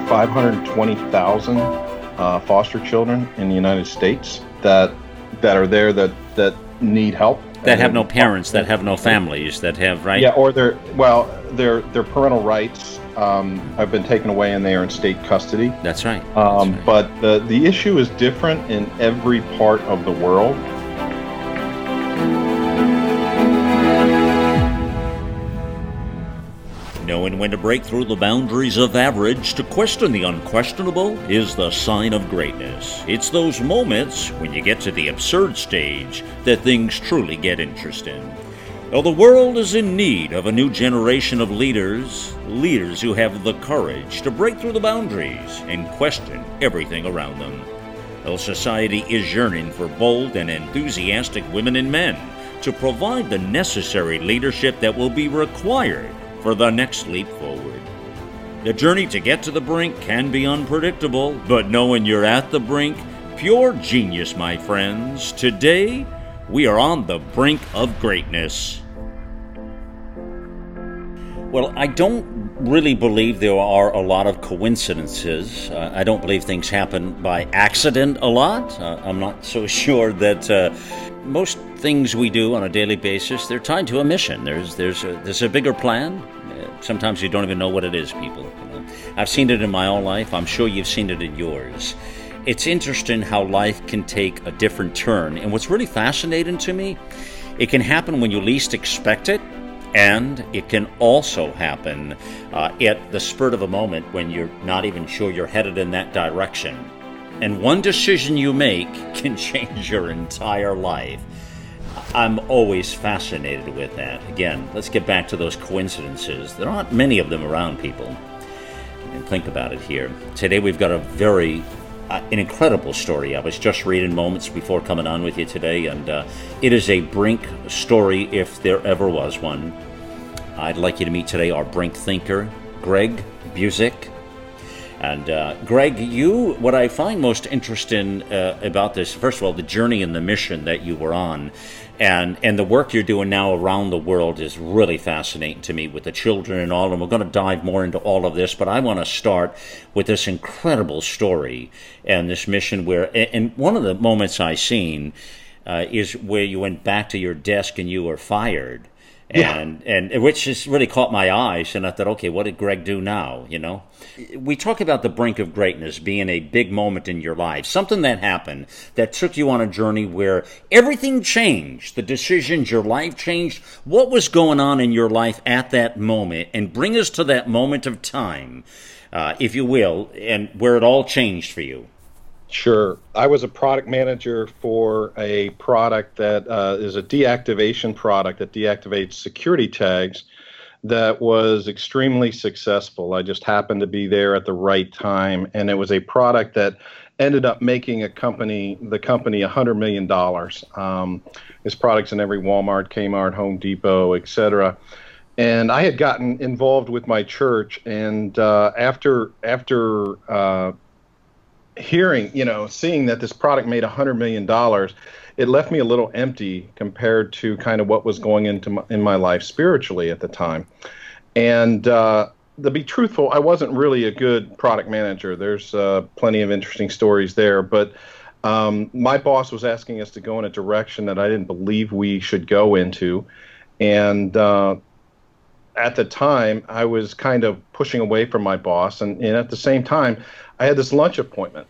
are 520,000 uh, foster children in the United States that that are there that that need help that have no parents, that have no families, that have right. Yeah, or their well, their their parental rights um, have been taken away and they are in state custody. That's right. Um, That's right. But the the issue is different in every part of the world. Knowing when to break through the boundaries of average to question the unquestionable is the sign of greatness. It's those moments when you get to the absurd stage that things truly get interesting. Well, the world is in need of a new generation of leaders, leaders who have the courage to break through the boundaries and question everything around them. Well, society is yearning for bold and enthusiastic women and men to provide the necessary leadership that will be required for the next leap forward. The journey to get to the brink can be unpredictable, but knowing you're at the brink, pure genius, my friends. Today, we are on the brink of greatness. Well, I don't really believe there are a lot of coincidences. Uh, I don't believe things happen by accident a lot. Uh, I'm not so sure that uh, most things we do on a daily basis they're tied to a mission. There's there's a, there's a bigger plan. Uh, sometimes you don't even know what it is, people. I've seen it in my own life. I'm sure you've seen it in yours. It's interesting how life can take a different turn, and what's really fascinating to me, it can happen when you least expect it and it can also happen uh, at the spurt of a moment when you're not even sure you're headed in that direction. And one decision you make can change your entire life. I'm always fascinated with that. Again, let's get back to those coincidences. There aren't many of them around people. And think about it here. Today we've got a very uh, an incredible story. I was just reading moments before coming on with you today, and uh, it is a Brink story if there ever was one. I'd like you to meet today our Brink thinker, Greg Buzek. And uh, Greg, you, what I find most interesting uh, about this, first of all, the journey and the mission that you were on, and and the work you're doing now around the world is really fascinating to me with the children and all. And we're going to dive more into all of this, but I want to start with this incredible story and this mission where, and one of the moments I seen uh, is where you went back to your desk and you were fired and yeah. and which just really caught my eyes and i thought okay what did greg do now you know? We talk about the brink of greatness being a big moment in your life something that happened that took you on a journey where everything changed the decisions your life changed. What was going on in your life at that moment? And bring us to that moment of time uh, if you will and where it all changed for you Sure. I was a product manager for a product that uh, is a deactivation product that deactivates security tags that was extremely successful. I just happened to be there at the right time, and it was a product that ended up making a company, the company, $100 million. Um, this product's in every Walmart, Kmart, Home Depot, etc. And I had gotten involved with my church, and uh, after after uh, hearing, you know, seeing that this product made $100 million, it left me a little empty compared to kind of what was going into my, in my life spiritually at the time. And uh, to be truthful, I wasn't really a good product manager. There's uh, plenty of interesting stories there, but um, my boss was asking us to go in a direction that I didn't believe we should go into. And uh, at the time, I was kind of pushing away from my boss. And, and at the same time, I had this lunch appointment.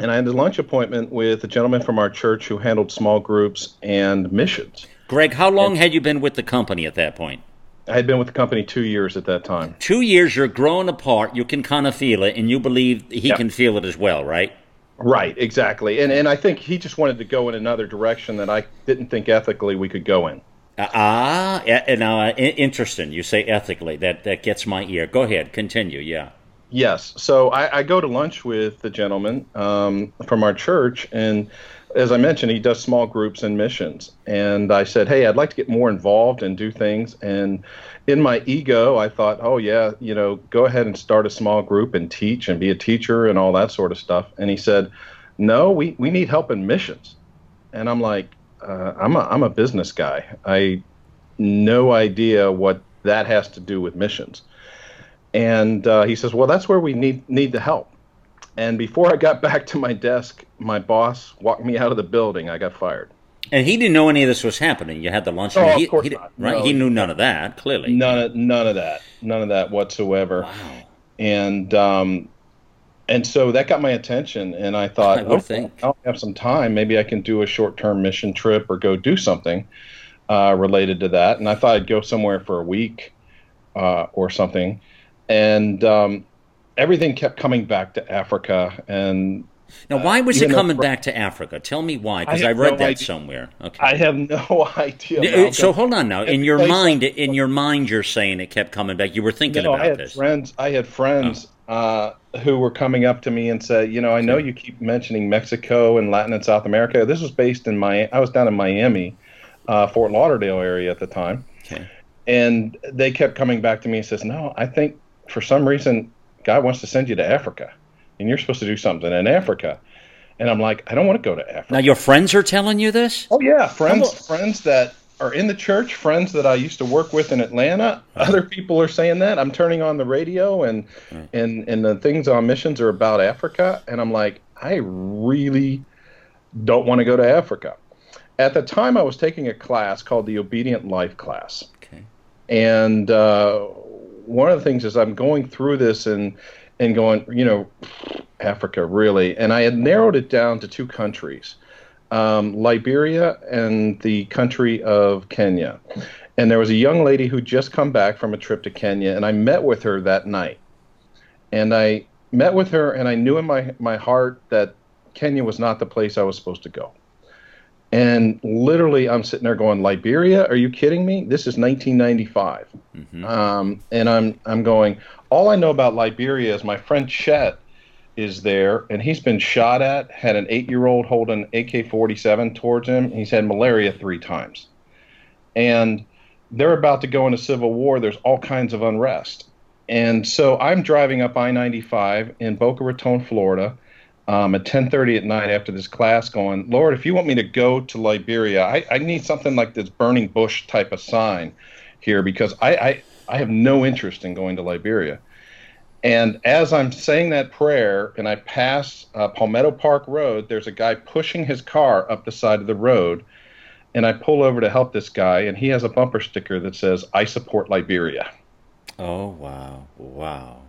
And I had a lunch appointment with a gentleman from our church who handled small groups and missions. Greg, how long and had you been with the company at that point? I had been with the company two years at that time. Two years, you're growing apart. You can kind of feel it, and you believe he yep. can feel it as well, right? Right, exactly. And and I think he just wanted to go in another direction that I didn't think ethically we could go in. Ah, now uh, interesting. You say ethically. That that gets my ear. Go ahead, continue. Yeah. Yes. So I, I go to lunch with the gentleman um, from our church, and as I mentioned, he does small groups and missions. And I said, Hey, I'd like to get more involved and do things. And in my ego, I thought, Oh, yeah, you know, go ahead and start a small group and teach and be a teacher and all that sort of stuff. And he said, No, we, we need help in missions. And I'm like, uh, I'm, a, I'm a business guy. I no idea what that has to do with missions. And uh, he says, "Well, that's where we need need the help." And before I got back to my desk, my boss walked me out of the building. I got fired. And he didn't know any of this was happening. You had the lunch. Oh, he, of course he, not. Right? No. He knew none of that. Clearly. None of none of that. None of that whatsoever. Wow. And um, and so that got my attention, and I thought, I think. I'll have some time. Maybe I can do a short-term mission trip or go do something uh, related to that. And I thought I'd go somewhere for a week uh, or something. And um, everything kept coming back to Africa, and Now, why was it even though- coming back to Africa? Tell me why, because I I, read no that idea. somewhere. Okay. I have no idea. Malcolm. so hold on now. In your mind, in your mind, you're saying it kept coming back. You were thinking no, I about had this. friends. I had friends uh, who were coming up to me and said, "You know, I know you keep mentioning Mexico and Latin and South America. This was based in my. I was down in Miami, uh, Fort Lauderdale area at the time, Okay. and they kept coming back to me and says, "No, I think for some reason God wants to send you to Africa, and you're supposed to do something in Africa." And I'm like, I don't want to go to Africa. Now your friends are telling you this. Oh yeah, friends friends that are in the church, friends that I used to work with in Atlanta. Other people are saying that. I'm turning on the radio and and and the things on missions are about Africa and I'm like, I really don't want to go to Africa. At the time I was taking a class called the Obedient Life class. Okay. And uh, one of the things is I'm going through this and and going, you know, Africa really, and I had narrowed it down to two countries, um, Liberia and the country of Kenya. And there was a young lady who just come back from a trip to Kenya, and I met with her that night. And I met with her, and I knew in my my heart that Kenya was not the place I was supposed to go. And literally, I'm sitting there going, Liberia? Are you kidding me? This is 1995. Mhm. Um, and I'm I'm going. All I know about Liberia is my friend Chet is there, and he's been shot at. Had an eight-year-old hold an AK-47 towards him. He's had malaria three times, and they're about to go into civil war. There's all kinds of unrest, and so I'm driving up I-95 in Boca Raton, Florida. Um, at 10:30 at night after this class, going, Lord, if you want me to go to Liberia, I, I need something like this burning bush type of sign here because I, I I have no interest in going to Liberia. And as I'm saying that prayer and I pass uh, Palmetto Park Road, there's a guy pushing his car up the side of the road. And I pull over to help this guy, and he has a bumper sticker that says, I support Liberia. Oh wow, wow.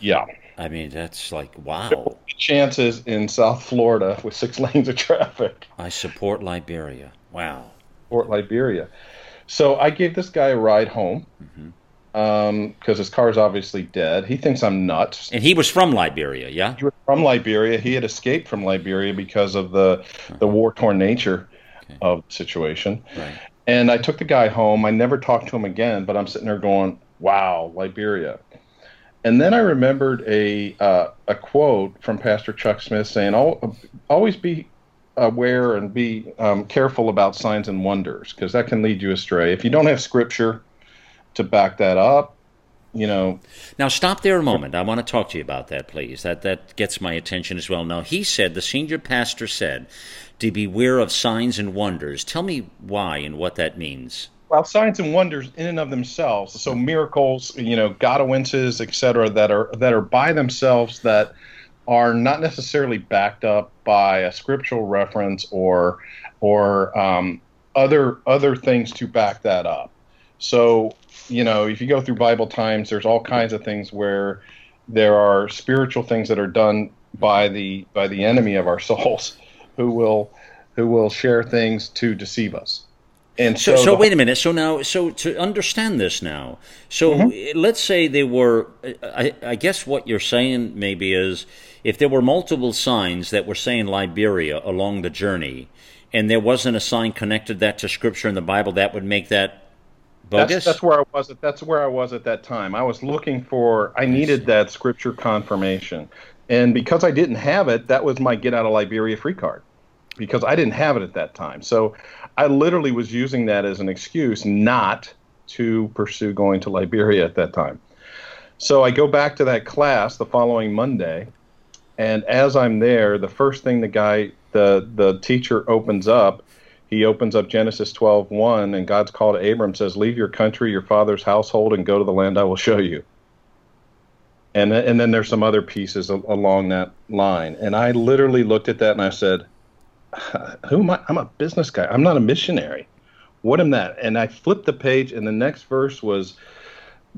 Yeah. I mean, that's like wow. Chances in South Florida with six lanes of traffic. I support Liberia. Wow. Support Liberia. So I gave this guy a ride home Mhm. Because his car's obviously dead. He thinks I'm nuts. And he was from Liberia, yeah. He was from Liberia. He had escaped from Liberia because of the the war torn nature Okay. of the situation. Right. And I took the guy home. I never talked to him again. But I'm sitting there going, "Wow, Liberia." And then I remembered a uh, a quote from Pastor Chuck Smith saying, "Always be aware and be um, careful about signs and wonders because that can lead you astray. If you don't have scripture to back that up, you know, Now stop there a moment. I want to talk to you about that, please. That that gets my attention as well. Now he said the senior pastor said to beware of signs and wonders. Tell me why and what that means. well, signs and wonders in and of themselves. So miracles, you know, Godowinces, et cetera, that are that are by themselves that are not necessarily backed up by a scriptural reference or or um, other other things to back that up. So you know, if you go through Bible times, there's all kinds of things where there are spiritual things that are done by the by the enemy of our souls, who will who will share things to deceive us. And So, so, so wait a minute. So now, so to understand this now, so Mm-hmm. let's say they were. I, I guess what you're saying maybe is if there were multiple signs that were saying Liberia along the journey, and there wasn't a sign connected that to Scripture in the Bible, that would make that bogus. That's, that's where I was. At, that's where I was at that time. I was looking for. I needed that scripture confirmation, and because I didn't have it, that was my get out of Liberia free card. Because I didn't have it at that time, so I literally was using that as an excuse not to pursue going to Liberia at that time. So I go back to that class the following Monday, and as I'm there, the first thing the guy, the the teacher opens up, he opens up Genesis 12:1, and God's call to Abram says, "Leave your country, your father's household, and go to the land I will show you." and and then there's some other pieces along that line. And I literally looked at that and I said, "Who am I? I'm a business guy. I'm not a missionary. What am that?" And I flipped the page, and the next verse was.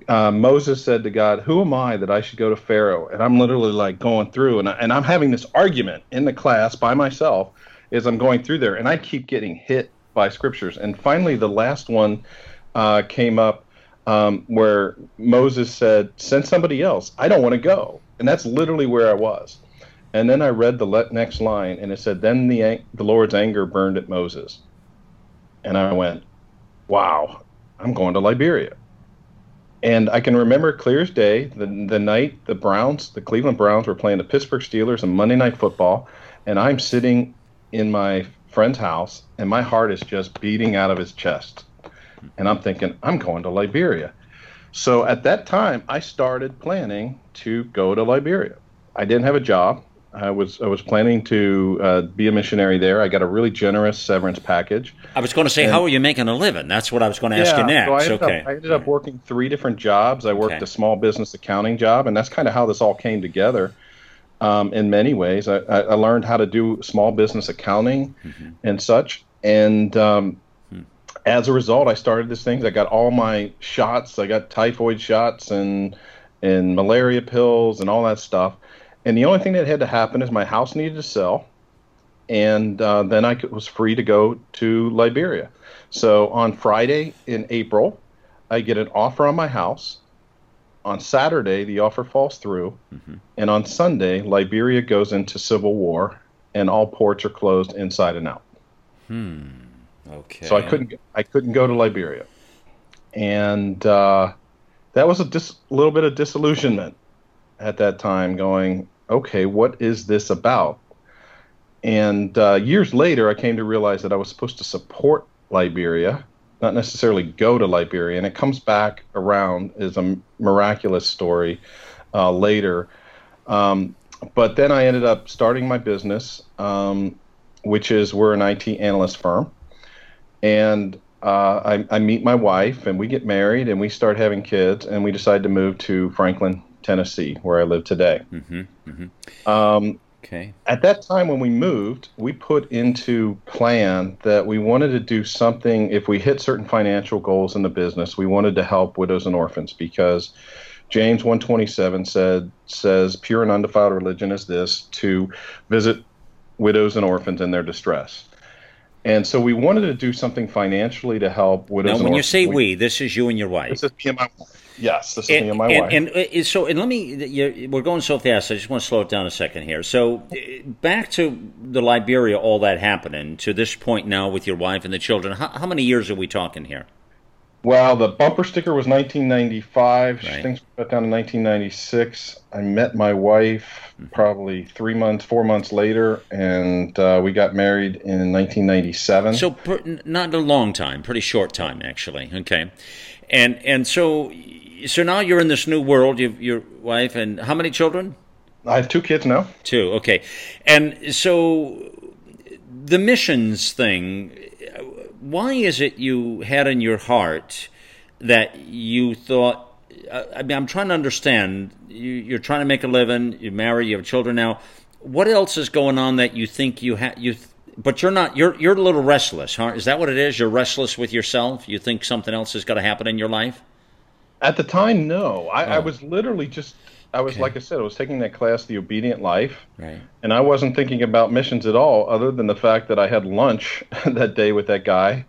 Uh, Moses said to God, "Who am I that I should go to Pharaoh?" And I'm literally like going through, and I, and I'm having this argument in the class by myself as I'm going through there, and I keep getting hit by scriptures. And finally, the last one uh, came up um, where Moses said, "Send somebody else. I don't want to go." And that's literally where I was. And then I read the next line, and it said, "Then the the Lord's anger burned at Moses." And I went, "Wow, I'm going to Liberia." And I can remember clear as day the the night the Browns, the Cleveland Browns, were playing the Pittsburgh Steelers in Monday Night Football, and I'm sitting in my friend's house, and my heart is just beating out of his chest. And I'm thinking, I'm going to Liberia. So at that time, I started planning to go to Liberia. I didn't have a job. I was I was planning to uh, be a missionary there. I got a really generous severance package. I was going to say, and, how are you making a living? That's what I was going to ask yeah, you next. So I ended, okay. up, I ended up working three different jobs. I worked okay. a small business accounting job, and that's kind of how this all came together um, in many ways. I, I, learned how to do small business accounting mm-hmm. and such. And um, hmm. as a result, I started this thing. I got all my shots. I got typhoid shots and and malaria pills and all that stuff. And the only thing that had to happen is my house needed to sell, and uh, then I was free to go to Liberia. So on Friday in April, I get an offer on my house on Saturday, the offer falls through, mm-hmm. and on Sunday, Liberia goes into civil war, and all ports are closed inside and out. Hmm. Okay. So I couldn't I couldn't go to Liberia, and uh, that was a dis- little bit of disillusionment at that time. Going, okay, what is this about? And uh, years later, I came to realize that I was supposed to support Liberia not necessarily go to Liberia, and it comes back around as a miraculous story uh, later. Um, but then I ended up starting my business, um, which is we're an IT analyst firm, and uh, I, I, meet my wife, and we get married, and we start having kids, and we decide to move to Franklin, Tennessee, where I live today. Mm-hmm, mm-hmm. Um, Okay. At that time when we moved, we put into plan that we wanted to do something if we hit certain financial goals in the business, we wanted to help widows and orphans because James 127 said says pure and undefiled religion is this to visit widows and orphans in their distress. And so we wanted to do something financially to help widows. Now, when you say we, this is you and your wife. This is me and my wife. Yes, this is and, me and my and, wife. And, and, so, and let me, we're going so fast. I just want to slow it down a second here. So, back to the Liberia, all that happening to this point now with your wife and the children. How, how many years are we talking here? Well, the bumper sticker was 1995. Right. Things got down to 1996. I met my wife mm-hmm. probably three months, four months later, and uh, we got married in 1997. So, per, not a long time, pretty short time actually. Okay, and and so so now you're in this new world. You've your wife and how many children? I have two kids now. Two. Okay, and so the missions thing. Why is it you had in your heart that you thought? I mean, I'm trying to understand. You, you're trying to make a living. You marry. You have children now. What else is going on that you think you have? You, but you're not. You're you're a little restless, huh? Is that what it is? You're restless with yourself. You think something else has got to happen in your life. At the time, no. I, oh. I was literally just I was okay. like I said, I was taking that class, The Obedient Life, right. and I wasn't thinking about missions at all, other than the fact that I had lunch that day with that guy,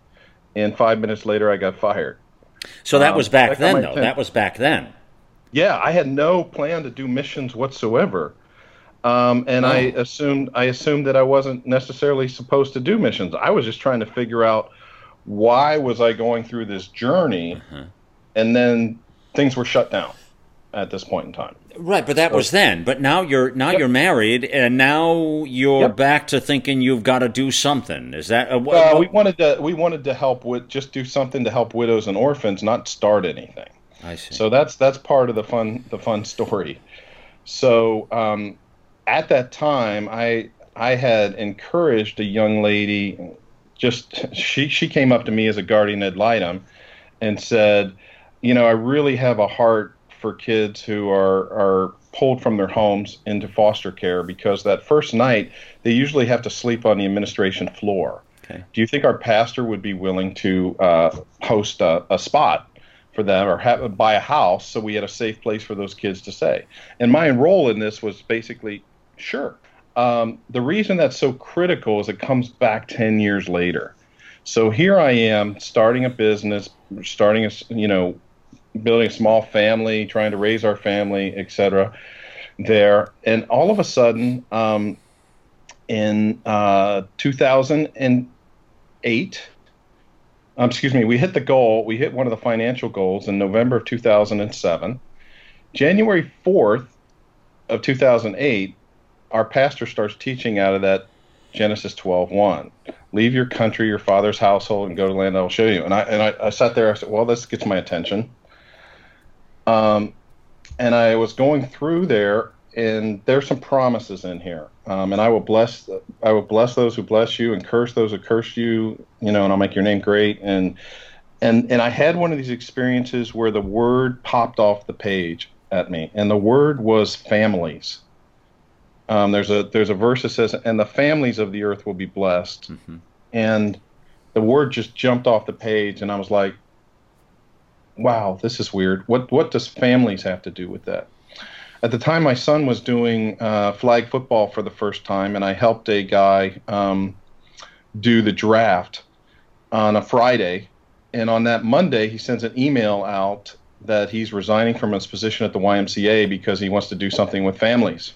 and five minutes later I got fired. So that um, was back then, though. That was back then. Yeah, I had no plan to do missions whatsoever, um, and oh. I assumed I assumed that I wasn't necessarily supposed to do missions. I was just trying to figure out why was I going through this journey, uh-huh. and then things were shut down at this point in time. Right, but that so, was then. But now you're now yep. you're married, and now you're yep. back to thinking you've got to do something. Is that? Uh, uh, we wanted to we wanted to help with just do something to help widows and orphans, not start anything. I see. So that's that's part of the fun the fun story. So um, at that time, I I had encouraged a young lady. Just she she came up to me as a guardian ad litem, and said, you know, I really have a heart for kids who are are pulled from their homes into foster care because that first night they usually have to sleep on the administration floor. Okay. Do you think our pastor would be willing to uh, host a, a spot for them or have buy a house so we had a safe place for those kids to stay? And my role in this was basically sure. Um, the reason that's so critical is it comes back 10 years later. So here I am starting a business, starting a, you know, building a small family, trying to raise our family, etc. There, and all of a sudden, um, in uh, 2008, um, excuse me, we hit the goal. We hit one of the financial goals in November of 2007. January 4th of 2008, our pastor starts teaching out of that Genesis 12:1. Leave your country, your father's household, and go to land I will show you. And I and I, I sat there. I said, "Well, this gets my attention." Um, and I was going through there, and there's some promises in here. Um, and I will bless, I will bless those who bless you, and curse those who curse you. You know, and I'll make your name great. And and and I had one of these experiences where the word popped off the page at me, and the word was families. Um, there's a there's a verse that says, "And the families of the earth will be blessed," mm-hmm. and the word just jumped off the page, and I was like, wow, this is weird. What what does families have to do with that? At the time, my son was doing uh, flag football for the first time, and I helped a guy um, do the draft on a Friday. And on that Monday, he sends an email out that he's resigning from his position at the YMCA because he wants to do something with families.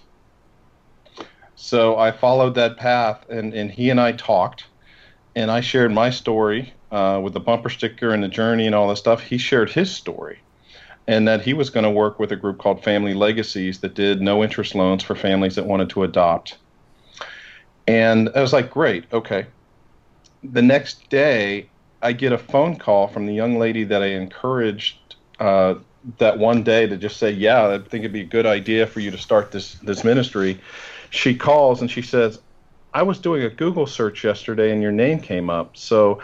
So I followed that path, and, and he and I talked, and I shared my story uh, with the bumper sticker and the journey and all this stuff, he shared his story. And that he was going to work with a group called Family Legacies that did no interest loans for families that wanted to adopt. And I was like, great, okay. The next day, I get a phone call from the young lady that I encouraged uh, that one day to just say, "Yeah, I think it'd be a good idea for you to start this this ministry." She calls and she says, "I was doing a Google search yesterday and your name came up, so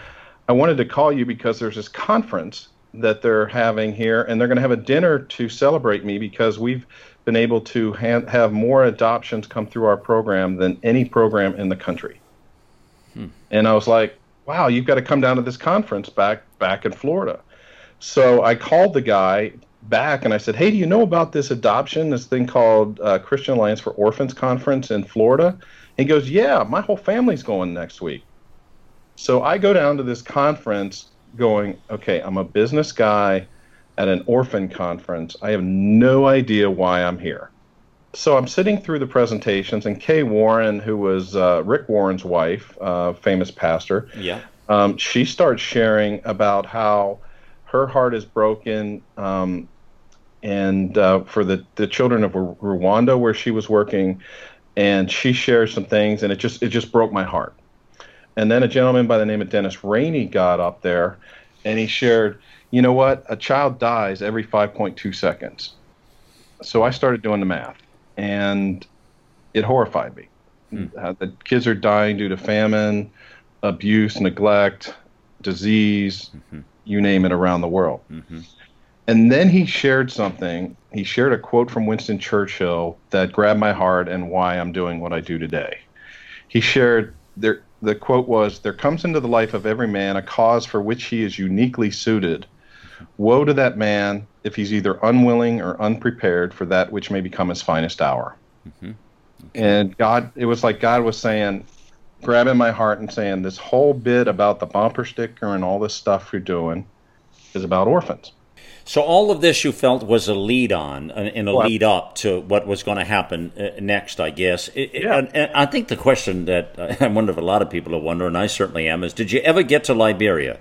I wanted to call you because there's this conference that they're having here, and they're going to have a dinner to celebrate me because we've been able to ha- have more adoptions come through our program than any program in the country. Hmm. And I was like, wow, you've got to come down to this conference back back in Florida. So I called the guy back and I said, hey, do you know about this adoption, this thing called uh, Christian Alliance for Orphans conference in Florida? And he goes, yeah, my whole family's going next week. So I go down to this conference going, okay, I'm a business guy at an orphan conference. I have no idea why I'm here. So I'm sitting through the presentations, and Kay Warren, who was uh, Rick Warren's wife, uh, famous pastor, yeah, um, she starts sharing about how her heart is broken, um, and uh, for the the children of Rwanda where she was working, and she shares some things, and it just it just broke my heart. And then a gentleman by the name of Dennis Rainey got up there and he shared, you know what? A child dies every 5.2 seconds. So I started doing the math and it horrified me. Mm. Uh, the kids are dying due to famine, abuse, neglect, disease, mm-hmm. you name it, around the world. Mm-hmm. And then he shared something. He shared a quote from Winston Churchill that grabbed my heart and why I'm doing what I do today. He shared there the quote was There comes into the life of every man a cause for which he is uniquely suited. Woe to that man if he's either unwilling or unprepared for that which may become his finest hour. Mm-hmm. And God, it was like God was saying, grabbing my heart and saying, This whole bit about the bumper sticker and all this stuff you're doing is about orphans. So all of this you felt was a lead on and a lead up to what was going to happen uh, next, I guess. yeah. And, and I think the question that I wonder if a lot of people are wondering, I certainly am, is did you ever get to Liberia?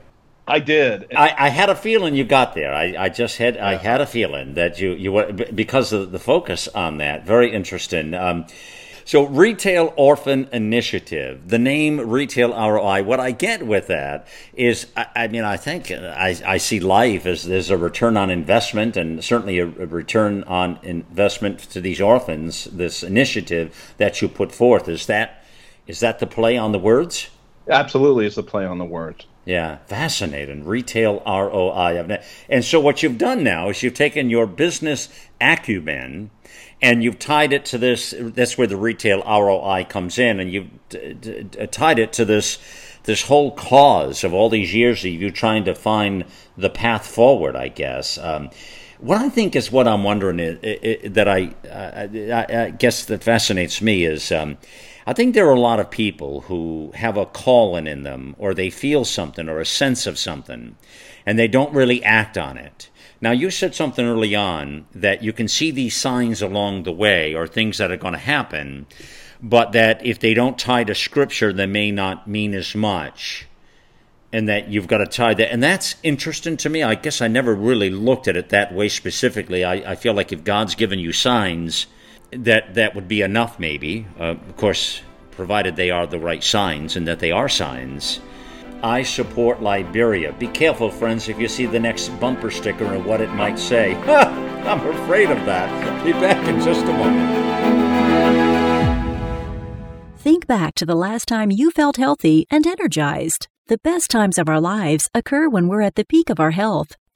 I did. I, I, had a feeling you got there. I, I just had yeah. I had a feeling that you you were because of the focus on that. Very interesting. Um, so, Retail Orphan Initiative, the name Retail ROI, what I get with that is, I, I mean, I think uh, I, I, see life as there's a return on investment and certainly a, a return on investment to these orphans, this initiative that you put forth. Is that is that the play on the words? Absolutely, it's the play on the words. Yeah, fascinating. Retail ROI. And so what you've done now is you've taken your business acumen and you've tied it to this. That's where the retail ROI comes in, and you've tied it to this this whole cause of all these years of you trying to find the path forward. I guess. Um, what I think is what I'm wondering is, that I, I, I, guess that fascinates me is um, I think there are a lot of people who have a calling in them, or they feel something, or a sense of something, and they don't really act on it. Now, you said something early on that you can see these signs along the way, or things that are going to happen, but that if they don't tie to Scripture, they may not mean as much and that you've got to tie that. And that's interesting to me. I guess I never really looked at it that way specifically. I, I feel like if God's given you signs, that that would be enough, maybe. Uh, of course, provided they are the right signs and that they are signs. I support Liberia. Be careful, friends, if you see the next bumper sticker and what it might say. I'm afraid of that. Be back in just a moment. Think back to the last time you felt healthy and energized. The best times of our lives occur when we're at the peak of our health,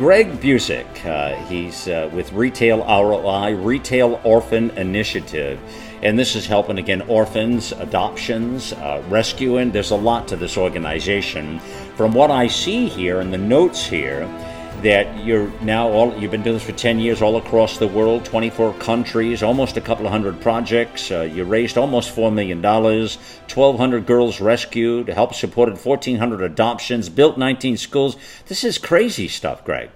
Greg Buzek. Uh, he's uh, with Retail ROI, Retail Orphan Initiative. And this is helping, again, orphans, adoptions, uh, rescuing. There's a lot to this organization. From what I see here in the notes here, that you're now all you've been doing this for 10 years all across the world 24 countries almost a couple of hundred projects. Uh, you raised almost $4 million 1200 girls rescued helped supported 1400 adoptions built 19 schools. This is crazy stuff greg.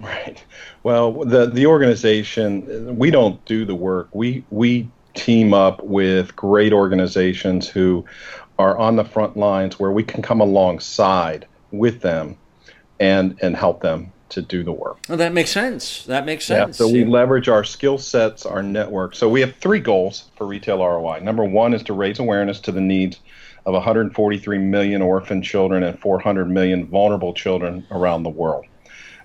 Right. Well the the organization we don't do the work. We we team up with great organizations who are on the front lines where we can come alongside with them and and help them to do the work. Well, that makes sense. That makes sense. Yeah, so we leverage our skill sets, our network. So we have three goals for retail ROI. Number one is to raise awareness to the needs of 143 million orphan children and 400 million vulnerable children around the world.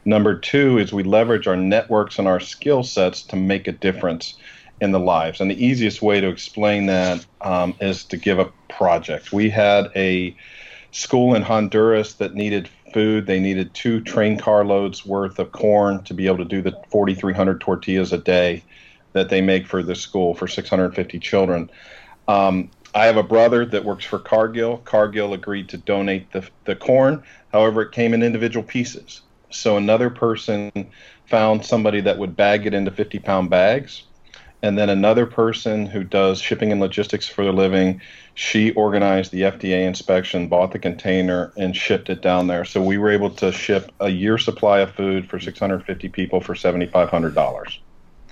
Number two is we leverage our networks and our skill sets to make a difference in the lives. And the easiest way to explain that um, is to give a project. We had a school in Honduras that needed food. They needed two train carloads worth of corn to be able to do the 4,300 tortillas a day that they make for the school for 650 children. Um, I have a brother that works for Cargill. Cargill agreed to donate the, the corn. However, it came in individual pieces. So another person found somebody that would bag it into 50 pound bags. And then another person who does shipping and logistics for a living she organized the FDA inspection, bought the container, and shipped it down there. So we were able to ship a year supply of food for 650 people for $7,500.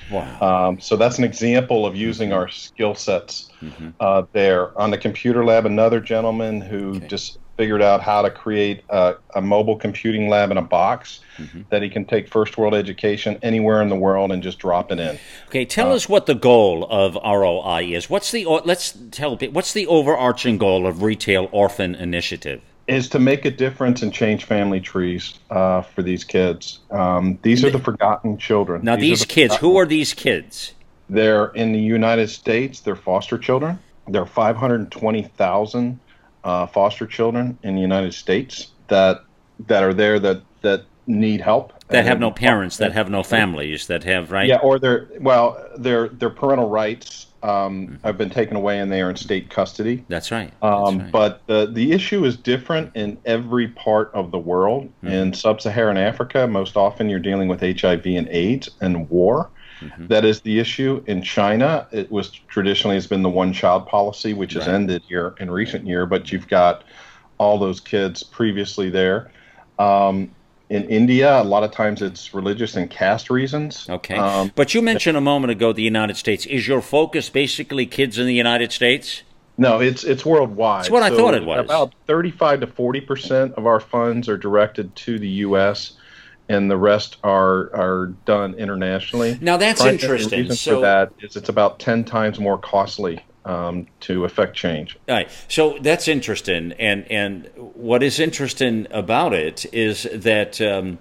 Wow. Um, so that's an example of using our skill sets mm-hmm. uh, there. On the computer lab, another gentleman who okay. just figured out how to create a, a mobile computing lab in a box mm-hmm. that he can take first world education anywhere in the world and just drop it in. Okay, tell uh, us what the goal of ROI is. What's the let's tell what's the overarching goal of Retail Orphan Initiative? Is to make a difference and change family trees uh, for these kids. Um, these are the forgotten children. Now, these, these the kids, who are these kids? They're in the United States. They're foster children. There are 520,000 uh, foster children in the United States that that are there that that need help that have no parents, that have no families, that have right. Yeah, or their well, their their parental rights um, have been taken away and they are in state custody. That's right. Um, That's right. But the the issue is different in every part of the world. Mm-hmm. In sub-Saharan Africa, most often you're dealing with HIV and AIDS and war. Mm-hmm. That is the issue. In China, it was traditionally has been the one-child policy, which has ended here in recent year. But you've got all those kids previously there. Um, in India, a lot of times it's religious and caste reasons. Okay. Um, but you mentioned a moment ago the United States. Is your focus basically kids in the United States? No, it's it's worldwide. That's what I thought it was. About 35 to 40 percent of our funds are directed to the U.S., and the rest are are done internationally. Now that's Primary interesting. reason So for that is it's about 10 times more costly um, to affect change. All right. So that's interesting, and and what is interesting about it is that um,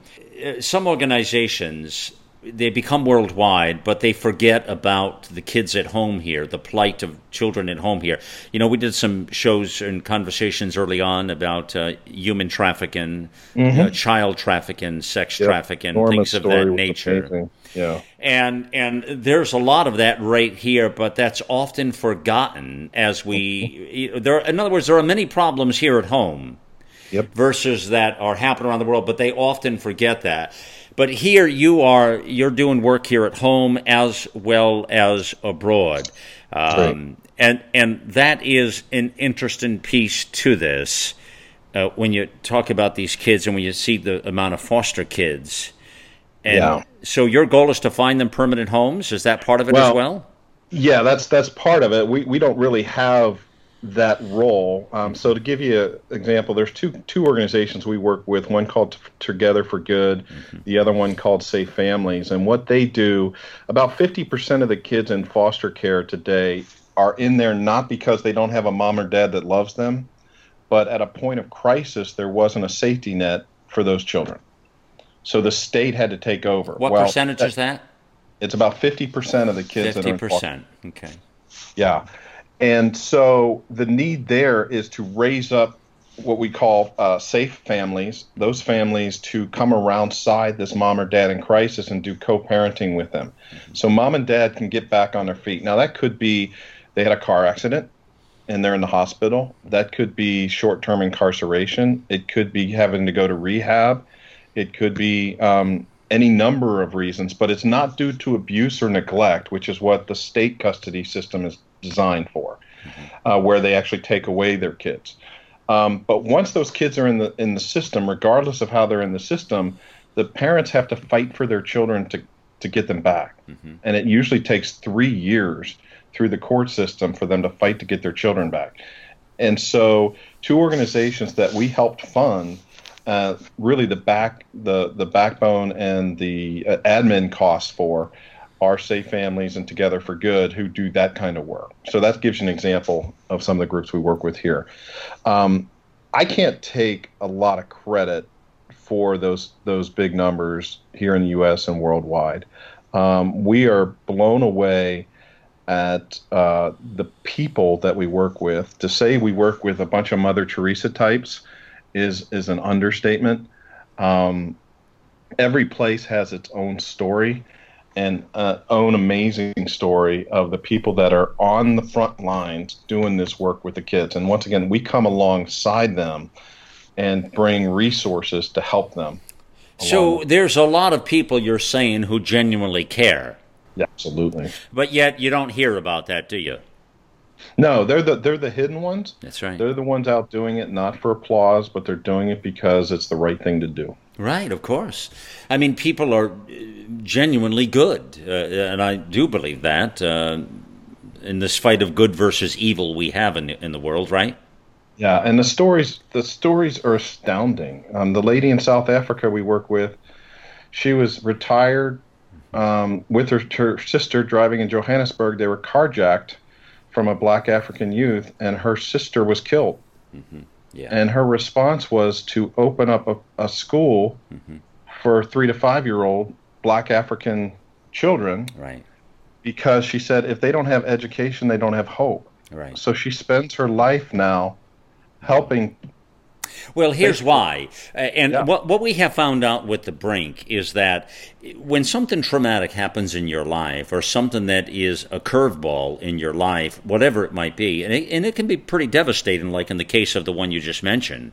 some organizations they become worldwide, but they forget about the kids at home here, the plight of children at home here. You know, we did some shows and conversations early on about uh, human trafficking, uh, child trafficking, sex trafficking, Norma's things of that nature. Yeah. and and there's a lot of that right here, but that's often forgotten as we there. In other words, there are many problems here at home Yep. versus that are happening around the world, but they often forget that. But here you are, you're doing work here at home as well as abroad, um, and and that is an interesting piece to this. Uh, when you talk about these kids and when you see the amount of foster kids, and Yeah. so your goal is to find them permanent homes. Is that part of it as Well, well? Yeah, that's that's part of it. We we don't really have that role. Um, so to give you an example, there's two two organizations we work with. One called T- Together for Good, the other one called Safe Families. And what they do, about 50% of the kids in foster care today are in there not because they don't have a mom or dad that loves them, but at a point of crisis, there wasn't a safety net for those children. So the state had to take over. What Well, percentage is that? It's about 50% of the kids that are in foster. Okay. yeah. And so the need there is to raise up what we call uh, safe families, those families to come around side this mom or dad in crisis and do co parenting with them. So mom and dad can get back on their feet. Now, that could be they had a car accident and they're in the hospital. That could be short term incarceration. It could be having to go to rehab. It could be um, any number of reasons, but it's not due to abuse or neglect, which is what the state custody system is designed for, uh, where they actually take away their kids. Um, but once those kids are in the in the system, regardless of how they're in the system, the parents have to fight for their children to to get them back, and it usually takes three years through the court system for them to fight to get their children back. And so, two organizations that we helped fund, uh, really the back the the backbone and the uh, admin costs for are Safe Families and Together for Good, who do that kind of work. So that gives you an example of some of the groups we work with here. Um, I can't take a lot of credit for those those big numbers here in the U.S. and worldwide. Um, we are blown away at uh, the people that we work with. To say we work with a bunch of Mother Teresa types is is an understatement. Um, every place has its own story and uh, own amazing story of the people that are on the front lines doing this work with the kids. And once again, we come alongside them and bring resources to help them. So there's a lot of people you're saying who genuinely care, Yeah, absolutely. but yet you don't hear about that, do you? No, they're the they're the hidden ones. That's right. They're the ones out doing it not for applause, but they're doing it because it's the right thing to do. Right, of course. I mean, people are uh, genuinely good, uh, and I do believe that uh, in this fight of good versus evil we have in in the world, right? Yeah, and the stories the stories are astounding. Um, the lady in South Africa we work with, she was retired um, with her, her sister driving in Johannesburg. They were carjacked from a black African youth, and her sister was killed. Mm-hmm. Yeah. And her response was to open up a, a school mm-hmm. for three to five year old black African children right. because she said if they don't have education, they don't have hope. Right. So she spends her life now helping Well, here's why. Uh, and yeah. what, what we have found out with the brink is that when something traumatic happens in your life or something that is a curveball in your life, whatever it might be, and it, and it can be pretty devastating, like in the case of the one you just mentioned.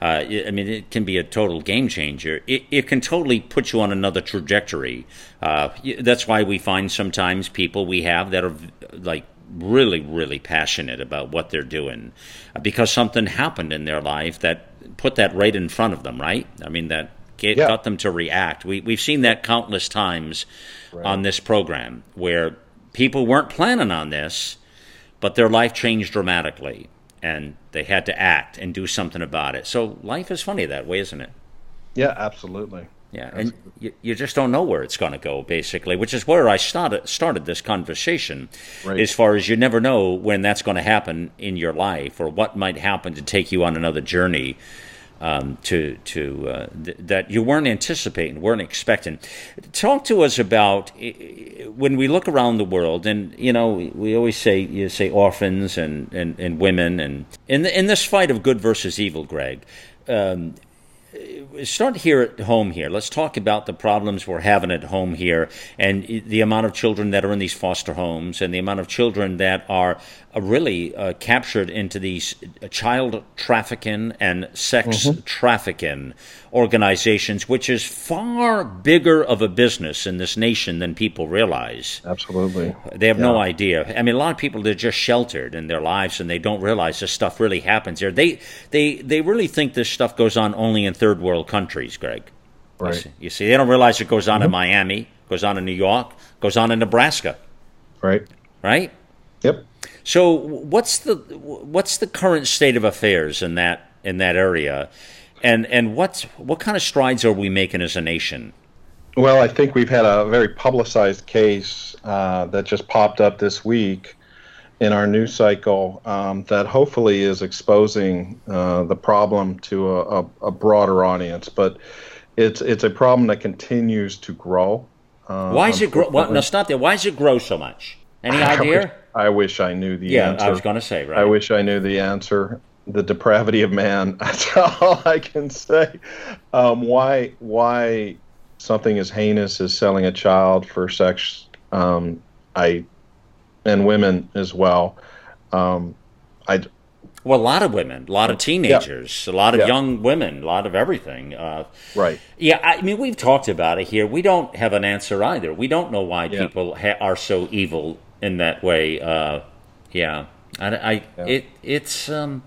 Uh, I mean, it can be a total game changer. It, it can totally put you on another trajectory. Uh, that's why we find sometimes people we have that are like really, really passionate about what they're doing uh, because something happened in their life that put that right in front of them, right? I mean, that get, yeah. got them to react. We, we've seen that countless times right. on this program where people weren't planning on this, but their life changed dramatically and they had to act and do something about it. So life is funny that way, isn't it? Yeah, absolutely. Yeah, and you, you just don't know where it's going to go, basically, which is where I started started this conversation. Right. As far as you never know when that's going to happen in your life, or what might happen to take you on another journey um, to to uh, th- that you weren't anticipating, weren't expecting. Talk to us about when we look around the world, and you know we always say you say orphans and, and, and women, and in the, in this fight of good versus evil, Greg. Um, start here at home here. Let's talk about the problems we're having at home here and the amount of children that are in these foster homes and the amount of children that are uh, really uh, captured into these uh, child trafficking and sex mm-hmm. trafficking organizations, which is far bigger of a business in this nation than people realize. Absolutely. They have yeah. no idea. I mean, a lot of people, they're just sheltered in their lives and they don't realize this stuff really happens there. They, they, they really think this stuff goes on only in third world countries, Greg. Right. You see, you see they don't realize it goes on mm-hmm. in Miami, goes on in New York, goes on in Nebraska. Right. Right? Yep. So what's the what's the current state of affairs in that in that area? And and what's what kind of strides are we making as a nation? Well, I think we've had a very publicized case uh, that just popped up this week in our news cycle um, that hopefully is exposing uh, the problem to a, a, a, broader audience. But it's it's a problem that continues to grow. Uh, Why is it grow? Well, no, stop there. Why does it grow so much? Any idea? I wish, I knew the yeah, answer. I was going to say, right? I wish I knew the answer the depravity of man. That's all I can say. Um, why why something as heinous as selling a child for sex, um, I and women as well. Um, I well, a lot of women, a lot of teenagers, yeah. a lot of yeah. young women, a lot of everything. Uh, right. Yeah, I mean, we've talked about it here. We don't have an answer either. We don't know why yeah. people ha- are so evil in that way. Uh, yeah, I, I it it's um,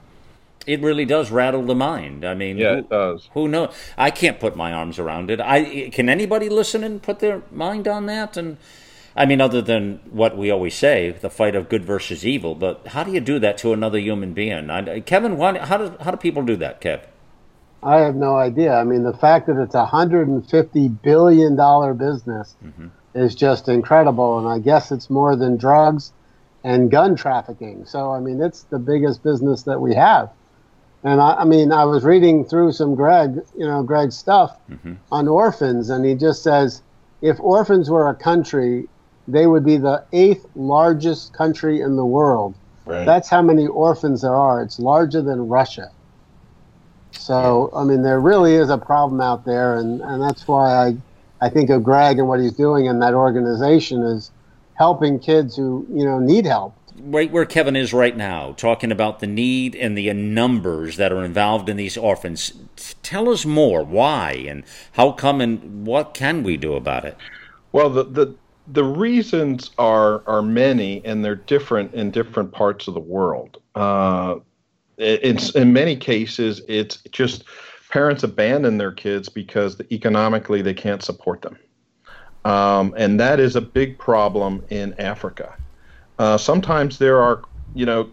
it really does rattle the mind. I mean, yeah, who, it does. Who knows? I can't put my arms around it. I can anybody listen and put their mind on that? And I mean, other than what we always say, the fight of good versus evil. But how do you do that to another human being? I, Kevin, why, how do how do people do that, Kev? I have no idea. I mean, the fact that it's a hundred and fifty billion dollar business mm-hmm. Is just incredible, and I guess it's more than drugs and gun trafficking. So, I mean, it's the biggest business that we have. And I, I, mean, I was reading through some Greg, you know, Greg's stuff mm-hmm. on orphans, and he just says if orphans were a country, they would be the eighth largest country in the world. Right. That's how many orphans there are. It's larger than Russia. So, I mean, there really is a problem out there, and, and that's why I, I think of Greg and what he's doing in that organization is helping kids who, you know, need help right where Kevin is right now, talking about the need and the numbers that are involved in these orphans. Tell us more. Why and how come and what can we do about it? Well, the the the reasons are are many and they're different in different parts of the world. Uh, it's in many cases it's just parents abandon their kids because economically they can't support them, um, and that is a big problem in Africa. Uh, sometimes there are, you know,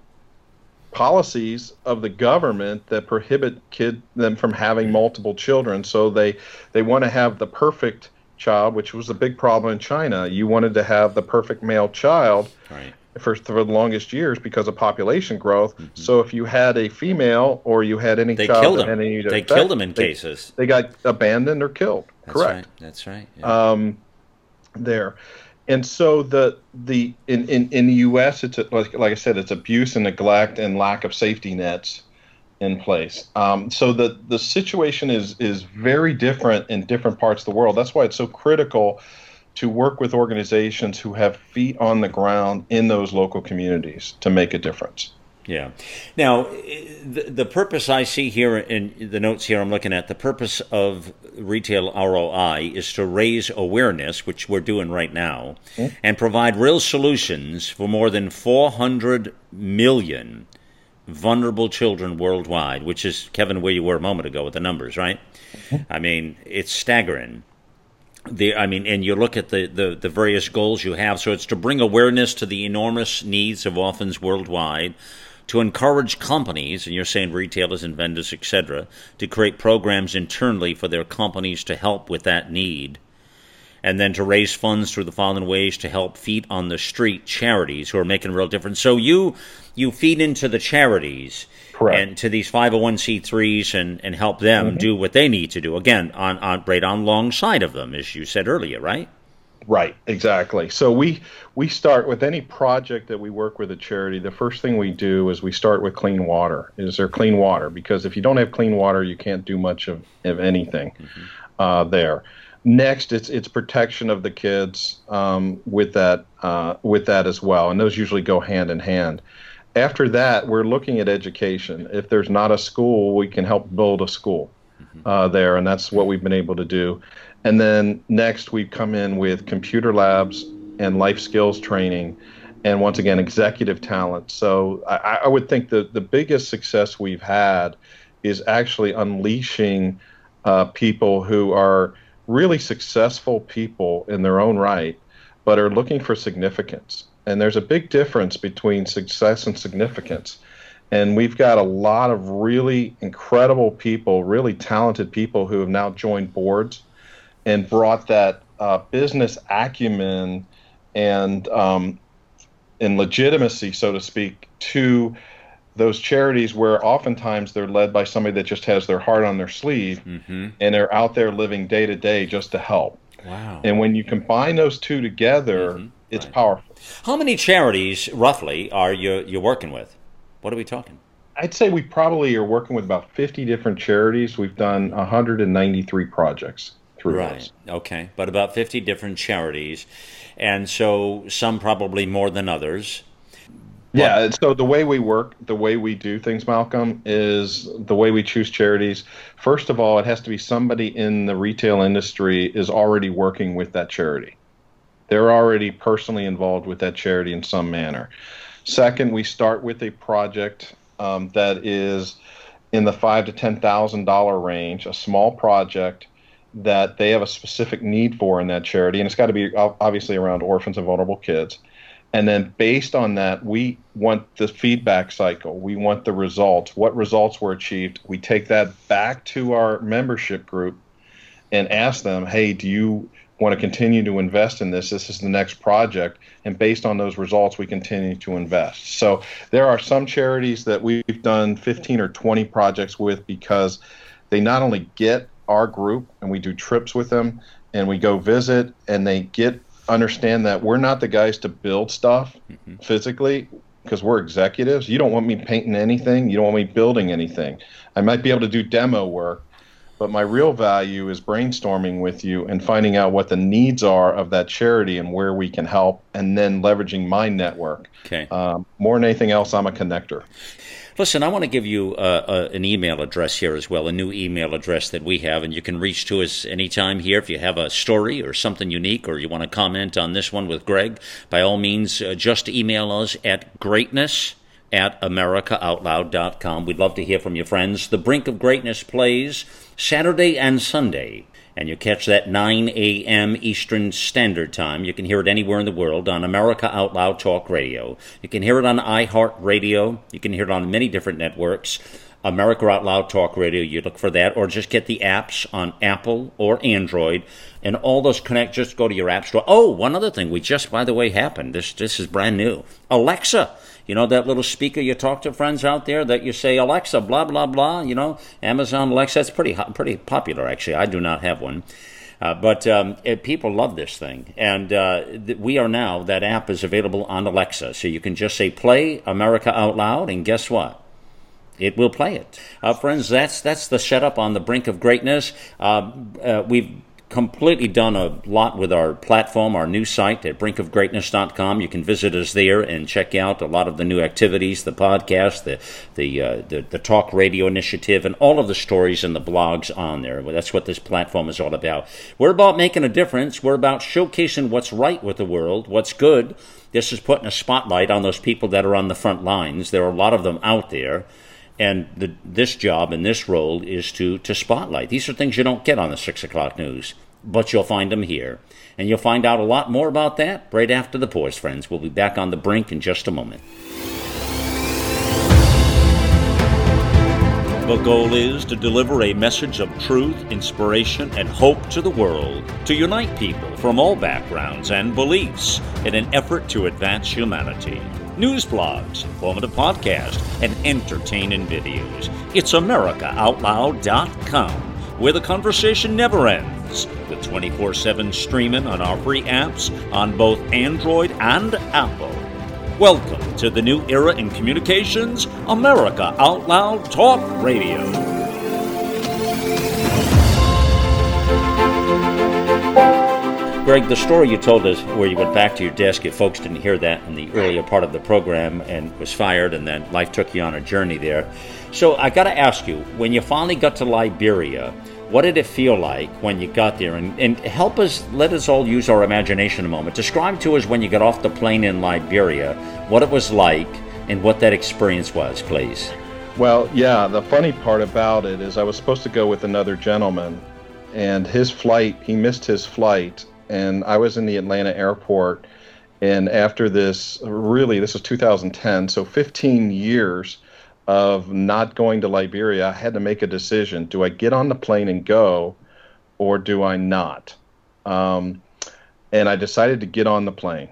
policies of the government that prohibit kid them from having multiple children. So they they want to have the perfect child, which was a big problem in China. You wanted to have the perfect male child. Right. For, for the longest years because of population growth. Mm-hmm. So if you had a female or you had any they child killed them. Any they effect, killed them in they, cases. They got abandoned or killed. That's Correct. Right. That's right. Yeah. Um, there and so the the in, in, in the U.S. it's a, like like I said it's abuse and neglect and lack of safety nets in place. Um, so the the situation is is very different in different parts of the world. That's why it's so critical to work with organizations who have feet on the ground in those local communities to make a difference. Yeah. Now, the, the purpose I see here in the notes here I'm looking at, the purpose of retail ROI is to raise awareness, which we're doing right now, mm-hmm. and provide real solutions for more than 400 million vulnerable children worldwide, which is, Kevin, where you were a moment ago with the numbers, right? Mm-hmm. I mean, it's staggering. The, I mean, and you look at the, the, the various goals you have. So it's to bring awareness to the enormous needs of orphans worldwide, to encourage companies, and you're saying retailers and vendors, etc., to create programs internally for their companies to help with that need. And then to raise funds through the following ways to help feet on the street charities who are making a real difference. So you you feed into the charities Correct. and to these 501c3s and, and help them mm-hmm. do what they need to do. Again, on, on right alongside of them, as you said earlier, right? Right, exactly. So we we start with any project that we work with a charity. The first thing we do is we start with clean water. Is there clean water? Because if you don't have clean water, you can't do much of, of anything mm-hmm. uh, there. Next, it's it's protection of the kids um, with that uh, with that as well, and those usually go hand in hand. After that, we're looking at education. If there's not a school, we can help build a school mm-hmm. uh, there, and that's what we've been able to do. And then next, we come in with computer labs and life skills training, and once again, executive talent. So I, I would think that the biggest success we've had is actually unleashing uh, people who are really successful people in their own right, but are looking for significance. And there's a big difference between success and significance. And we've got a lot of really incredible people, really talented people who have now joined boards and brought that uh, business acumen and um, and legitimacy, so to speak, to those charities where oftentimes they're led by somebody that just has their heart on their sleeve mm-hmm. and they're out there living day to day just to help. Wow. And when you combine those two together, mm-hmm. it's right. powerful. How many charities roughly are you you're working with? What are we talking? I'd say we probably are working with about 50 different charities. We've done 193 projects through right. Okay, but about 50 different charities, and so some probably more than others. Yeah, so the way we work, the way we do things, Malcolm, is the way we choose charities. First of all, it has to be somebody in the retail industry is already working with that charity. They're already personally involved with that charity in some manner. Second, we start with a project um, that is in the five to ten thousand dollar range, a small project that they have a specific need for in that charity, and it's got to be obviously around orphans and vulnerable kids. And then based on that, we want the feedback cycle. We want the results. What results were achieved? We take that back to our membership group and ask them, hey, do you want to continue to invest in this? This is the next project. And based on those results, we continue to invest. So there are some charities that we've done 15 or 20 projects with because they not only get our group and we do trips with them and we go visit and they get understand that we're not the guys to build stuff mm-hmm. physically because we're executives. You don't want me painting anything. You don't want me building anything. I might be able to do demo work, but my real value is brainstorming with you and finding out what the needs are of that charity and where we can help, and then leveraging my network. Okay. Um, more than anything else, I'm a connector. Listen, I want to give you uh, an email address here as well, a new email address that we have, and you can reach to us anytime here if you have a story or something unique or you want to comment on this one with Greg. By all means, uh, just email us at greatness at americaoutloud.com. We'd love to hear from your friends. The Brink of Greatness plays Saturday and Sunday and you catch that 9 a.m. Eastern Standard Time. You can hear it anywhere in the world on America Out Loud Talk Radio. You can hear it on iHeartRadio. You can hear it on many different networks. America Out Loud Talk Radio, you look for that, or just get the apps on Apple or Android, and all those connect. Just go to your app store. Oh, one other thing we just, by the way, happened. This this is brand new. Alexa you know that little speaker you talk to friends out there that you say Alexa blah blah blah. You know Amazon Alexa. It's pretty pretty popular actually. I do not have one. Uh, but um, it, people love this thing, and uh, th- we are now. That app is available on Alexa, so you can just say "Play America Out Loud," and guess what? it will play it. Uh, friends, that's that's the setup on the brink of greatness. Uh, uh, we've completely done a lot with our platform, our new site at brinkofgreatness.com. You can visit us there and check out a lot of the new activities, the podcast, the the uh, the, the, talk radio initiative, and all of the stories and the blogs on there. Well, that's what this platform is all about. We're about making a difference. We're about showcasing what's right with the world, what's good. This is putting a spotlight on those people that are on the front lines. There are a lot of them out there and the, this job and this role is to, to spotlight. These are things you don't get on the 6 o'clock news, but you'll find them here. And you'll find out a lot more about that right after the pause, friends. We'll be back on the brink in just a moment. The goal is to deliver a message of truth, inspiration, and hope to the world, to unite people from all backgrounds and beliefs in an effort to advance humanity news blogs, informative podcasts, and entertaining videos. It's AmericaOutloud.com, where the conversation never ends, with 24 7 streaming on our free apps on both Android and Apple. Welcome to the new era in communications, America Out Loud Talk Radio. Greg, the story you told us where you went back to your desk, if folks didn't hear that in the earlier part of the program and was fired, and then life took you on a journey there. So I got to ask you, when you finally got to Liberia, what did it feel like when you got there? And, and help us, let us all use our imagination a moment. Describe to us when you got off the plane in Liberia, what it was like, and what that experience was, please. Well, yeah, the funny part about it is I was supposed to go with another gentleman, and his flight, he missed his flight, and I was in the Atlanta airport. And after this, really, this was 2010, so 15 years of not going to Liberia, I had to make a decision. Do I get on the plane and go, or do I not? Um, and I decided to get on the plane.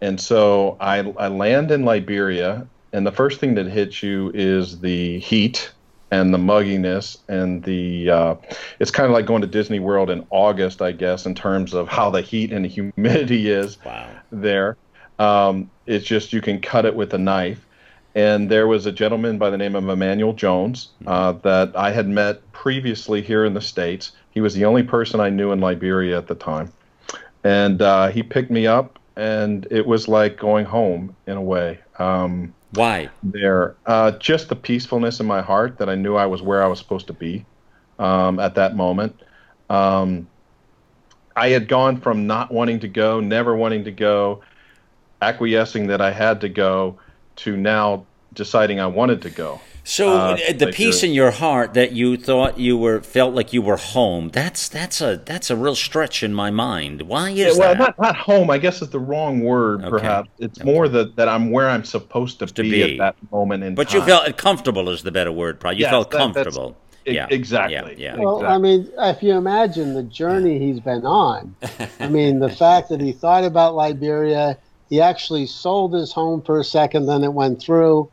And so I, I land in Liberia, and the first thing that hits you is the heat and the mugginess and the uh, it's kind of like going to Disney World in August, I guess, in terms of how the heat and the humidity is wow. there. Um, it's just you can cut it with a knife. And there was a gentleman by the name of Emmanuel Jones uh, mm-hmm. that I had met previously here in the States. He was the only person I knew in Liberia at the time. And uh, he picked me up, and it was like going home in a way. Um, why? There, uh, just the peacefulness in my heart that I knew I was where I was supposed to be um, at that moment. Um, I had gone from not wanting to go, never wanting to go, acquiescing that I had to go, to now deciding I wanted to go. So uh, the peace in your heart that you thought you were felt like you were home. That's that's a that's a real stretch in my mind. Why is yeah, well, that? not not home. I guess is the wrong word. Okay. Perhaps it's okay. more that that I'm where I'm supposed to, to be, be, at that moment in time. but time. you felt comfortable is the better word. Probably you yes, felt comfortable. That, yeah, exactly. Yeah, yeah. Well, exactly. I mean, if you imagine the journey he's been on, I mean, the fact that he thought about Liberia, he actually sold his home for a second, then it went through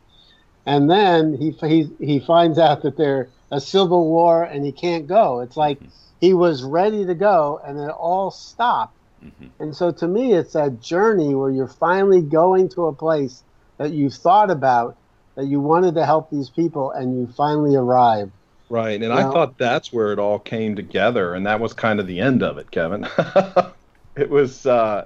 and then he he he finds out that there's a civil war and he can't go. It's like mm-hmm. he was ready to go and it all stopped. Mm-hmm. And so to me, it's a journey where you're finally going to a place that you thought about, that you wanted to help these people, and you finally arrived. Right, and you I know? thought that's where it all came together, and that was kind of the end of it, Kevin. it was. Uh,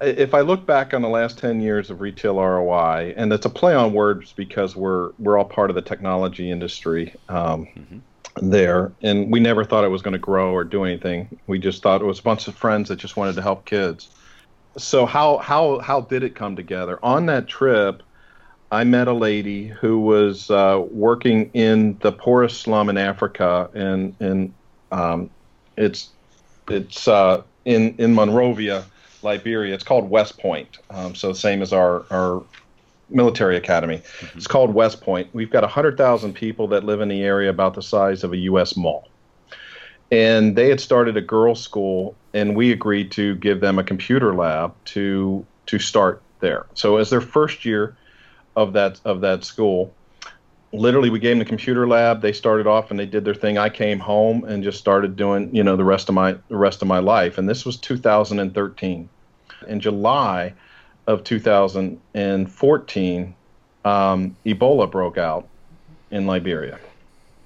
if I look back on the last 10 years of retail ROI, and it's a play on words because we're we're all part of the technology industry um, mm-hmm. there, and we never thought it was going to grow or do anything. We just thought it was a bunch of friends that just wanted to help kids. So how how how did it come together? On that trip, I met a lady who was uh, working in the poorest slum in Africa, and in um, it's it's uh, in in Monrovia Liberia. It's called West Point. Um, so same as our our military academy. Mm-hmm. It's called West Point. We've got 100,000 people that live in the area about the size of a U.S. mall. And they had started a girls' school, and we agreed to give them a computer lab to to start there. So as their first year of that of that school, literally we gave them the computer lab they started off and they did their thing i came home and just started doing you know the rest of my the rest of my life and this was 2013 in july of 2014 um, ebola broke out in Liberia.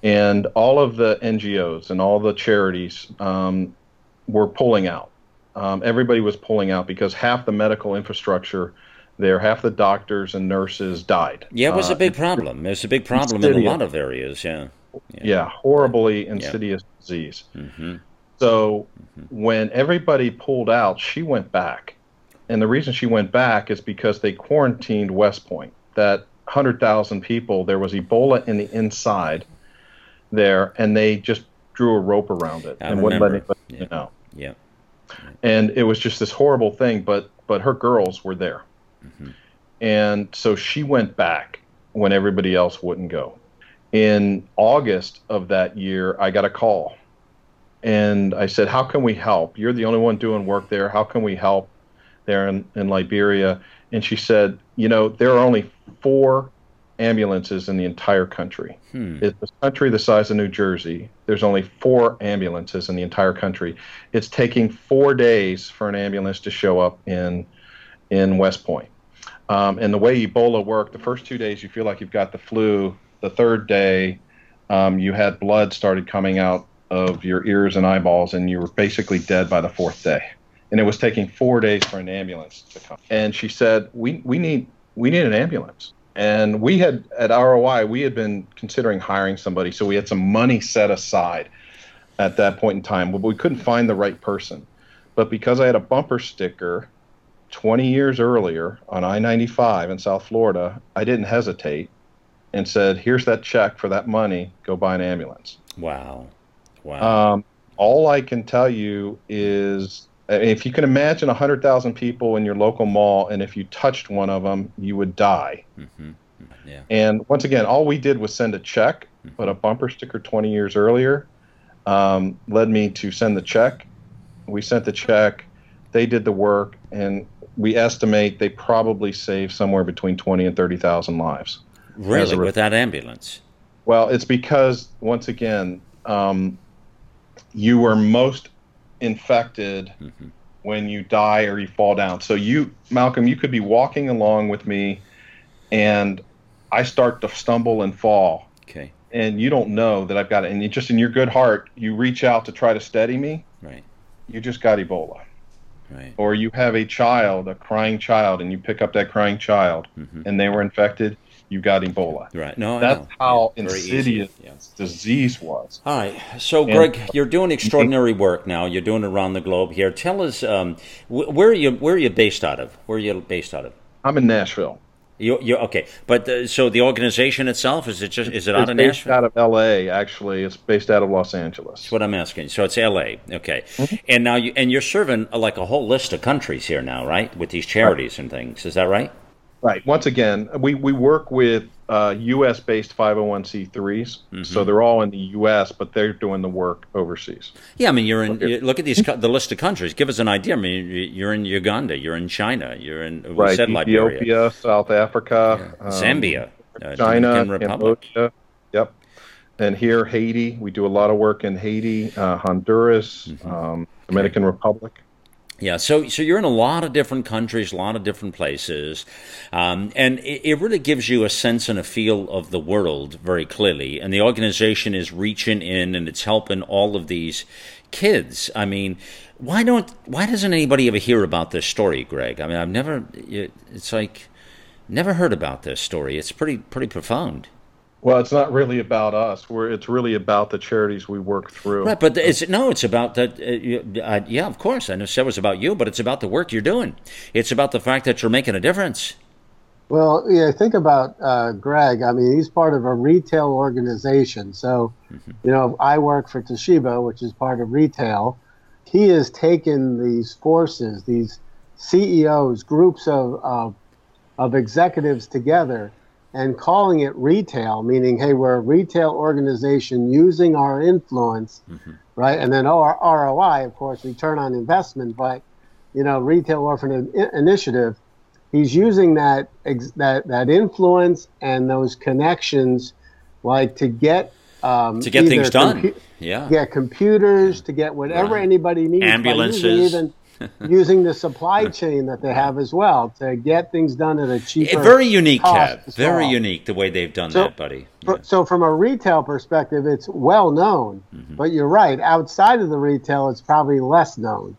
And all of the NGOs and all the charities um, were pulling out. Um, everybody was pulling out because half the medical infrastructure there, half the doctors and nurses died. Yeah, it was uh, a big problem. It was a big problem in a lot of areas. Yeah. Yeah, yeah horribly insidious yeah. disease. Mm-hmm. So mm-hmm. when everybody pulled out, she went back. And the reason she went back is because they quarantined West Point. That 100,000 people, there was Ebola in the inside there, and they just drew a rope around it I and wouldn't let anybody yeah. know. Yeah. And it was just this horrible thing, but but her girls were there. Mm-hmm. And so she went back when everybody else wouldn't go. In August of that year, I got a call. And I said, How can we help? You're the only one doing work there. How can we help there in, in Liberia? And she said, You know, there are only four ambulances in the entire country. Hmm. It's a country the size of New Jersey. There's only four ambulances in the entire country. It's taking four days for an ambulance to show up in in West Point. Um, and the way Ebola worked, the first two days you feel like you've got the flu. The third day, um, you had blood started coming out of your ears and eyeballs, and you were basically dead by the fourth day. And it was taking four days for an ambulance to come. And she said, "We we need we need an ambulance." And we had at ROI, we had been considering hiring somebody, so we had some money set aside at that point in time, but we couldn't find the right person. But because I had a bumper sticker 20 years earlier on I 95 in South Florida, I didn't hesitate and said, Here's that check for that money, go buy an ambulance. Wow. Wow. Um, all I can tell you is if you can imagine 100,000 people in your local mall, and if you touched one of them, you would die. Mm-hmm. Yeah. And once again, all we did was send a check, mm-hmm. but a bumper sticker 20 years earlier um, led me to send the check. We sent the check, they did the work, and we estimate they probably saved somewhere between 20 and 30,000 lives. Really, with that ambulance? Well, it's because, once again, um, you were most infected mm-hmm. when you die or you fall down. So you, Malcolm, you could be walking along with me, and I start to stumble and fall. Okay. And you don't know that I've got it, and you just in your good heart, you reach out to try to steady me. Right. You just got Ebola. Right. Or you have a child, a crying child, and you pick up that crying child, mm-hmm. and they were infected you got Ebola. Right. No, that's how yeah, insidious yeah. disease was. All right. So, and, Greg, you're doing extraordinary work now. You're doing it around the globe here. Tell us, um, where are you? Where are you based out of? Where are you based out of? I'm in Nashville. You, you okay? But uh, so the organization itself is it just is it it's out of Nashville? Out of L.A. Actually, it's based out of Los Angeles. That's what I'm asking. So it's L.A. Okay, mm-hmm. and now you and you're serving uh, like a whole list of countries here now, right? With these charities right. and things. Is that right? Right. Once again, we, we work with uh, U.S. based 501c3s, mm-hmm. so they're all in the U.S., but they're doing the work overseas. Yeah, I mean, you're in. You look at these the list of countries. Give us an idea. I mean, you're in Uganda, you're in China, you're in right, Ethiopia, South Africa, yeah. um, Zambia, uh, China, Cambodia. Yep. And here, Haiti. We do a lot of work in Haiti, uh, Honduras, mm-hmm. um, Dominican okay. Republic. Yeah, so so you're in a lot of different countries, a lot of different places, um, and it, it, really gives you a sense and a feel of the world very clearly. And the organization is reaching in and it's helping all of these kids. I mean, why don't why doesn't anybody ever hear about this story, Greg? I mean, I've never. It's like never heard about this story. It's pretty pretty profound. Well, it's not really about us. We're, it's really about the charities we work through. Right, but it's no, it's about that. Uh, uh, yeah, of course, I know said it was about you, but it's about the work you're doing. It's about the fact that you're making a difference. Well, yeah, think about uh, Greg. I mean, he's part of a retail organization. So, mm-hmm. you know, I work for Toshiba, which is part of retail. He has taken these forces, these CEOs, groups of, of, of executives together and calling it retail, meaning, hey, we're a retail organization using our influence, mm-hmm. right? And then our ROI, of course, return on investment, but you know, retail orphan initiative. He's using that that that influence and those connections, like to get um, to get things done. Compu- yeah, get computers to get whatever right. anybody needs. Ambulances. Even using the supply chain that they have as well to get things done at a cheaper. Very unique, Cat. Very unique the way they've done so, that, buddy. Yeah. So from a retail perspective, it's well known. Mm-hmm. But you're right. Outside of the retail, it's probably less known.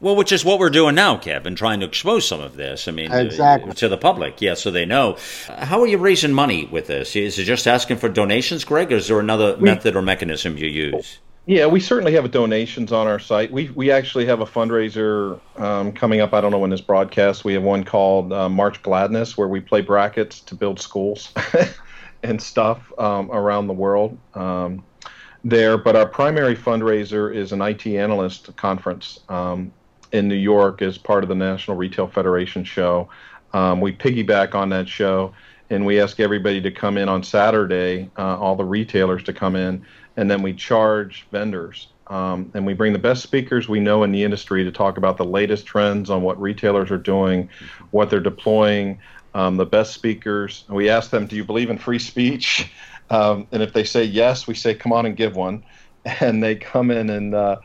Well, which is what we're doing now, Kevin, trying to expose some of this. I mean, uh, exactly. to the public, yeah, so they know. How are you raising money with this? Is it just asking for donations, Greg, or is there another we, method or mechanism you use? Yeah, we certainly have donations on our site. We we actually have a fundraiser um, coming up. I don't know when this broadcast. We have one called uh, March Gladness, where we play brackets to build schools and stuff um, around the world. Um, there, but our primary fundraiser is an IT analyst conference um, in New York as part of the National Retail Federation show. Um, we piggyback on that show, and we ask everybody to come in on Saturday. Uh, all the retailers to come in and then we charge vendors. Um, and we bring the best speakers we know in the industry to talk about the latest trends on what retailers are doing, what they're deploying, um, the best speakers. And we ask them, Do you believe in free speech? Um, and if they say yes, we say, Come on and give one. And they come in and, uh,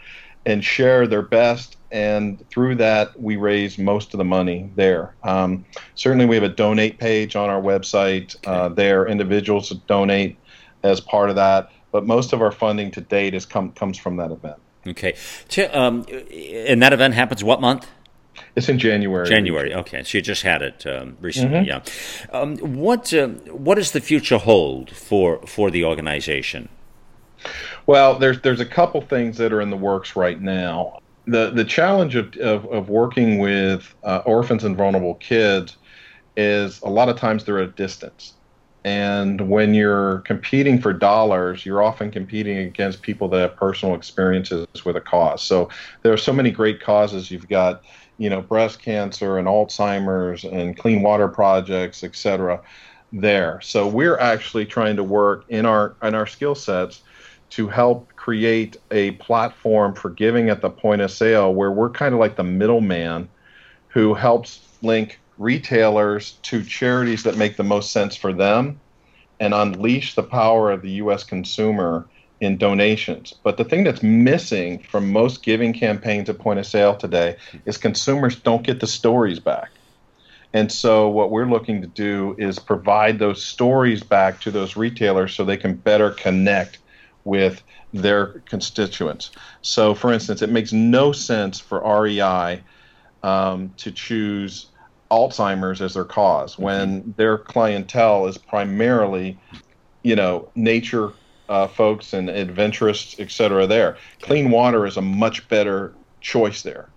and share their best. And through that, we raise most of the money there. Um, certainly, we have a donate page on our website. Uh, there, individuals donate as part of that but most of our funding to date is come comes from that event. Okay, um, and that event happens what month? It's in January. January. Okay, so you just had it um, recently. Mm-hmm. Yeah. Um, what uh, What does the future hold for for the organization? Well, there's there's a couple things that are in the works right now. The the challenge of of, of working with uh, orphans and vulnerable kids is a lot of times they're at a distance. And when you're competing for dollars, you're often competing against people that have personal experiences with a cause. So there are so many great causes. You've got, you know, breast cancer and Alzheimer's and clean water projects, et cetera, there. So we're actually trying to work in our in our skill sets to help create a platform for giving at the point of sale where we're kind of like the middleman who helps link retailers to charities that make the most sense for them and unleash the power of the U.S. consumer in donations. But the thing that's missing from most giving campaigns at point of sale today is consumers don't get the stories back. And so, what we're looking to do is provide those stories back to those retailers so they can better connect with their constituents. So, for instance, it makes no sense for REI um, to choose Alzheimer's as their cause mm-hmm. when their clientele is primarily, you know, nature uh, folks and adventurous, et cetera, there. Clean water is a much better choice there.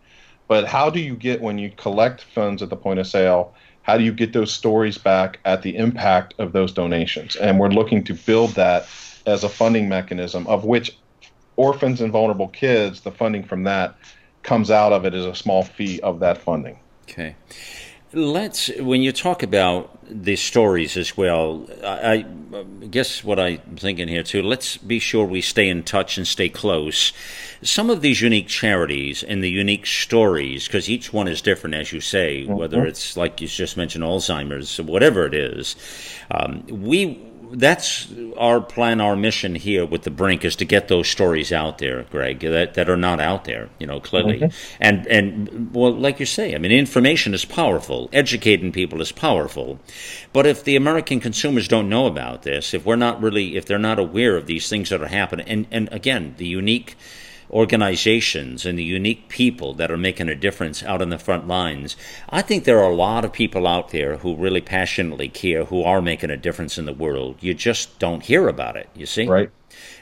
But how do you get, when you collect funds at the point of sale, how do you get those stories back at the impact of those donations? And we're looking to build that as a funding mechanism, of which orphans and vulnerable kids, the funding from that comes out of it as a small fee of that funding. Okay. Let's, when you talk about the stories as well, I, I, guess what I'm thinking here too, let's be sure we stay in touch and stay close. Some of these unique charities and the unique stories, because each one is different, as you say, mm-hmm. whether it's like you just mentioned, Alzheimer's, whatever it is, um, we that's our plan, our mission here with the Brink is to get those stories out there, Greg, that, that are not out there, you know, clearly. Mm-hmm. And and well, like you say, I mean, information is powerful. Educating people is powerful. But if the American consumers don't know about this, if we're not really, if they're not aware of these things that are happening, and and again, the unique organizations and the unique people that are making a difference out on the front lines. I think there are a lot of people out there who really passionately care, who are making a difference in the world. You just don't hear about it, you see? Right.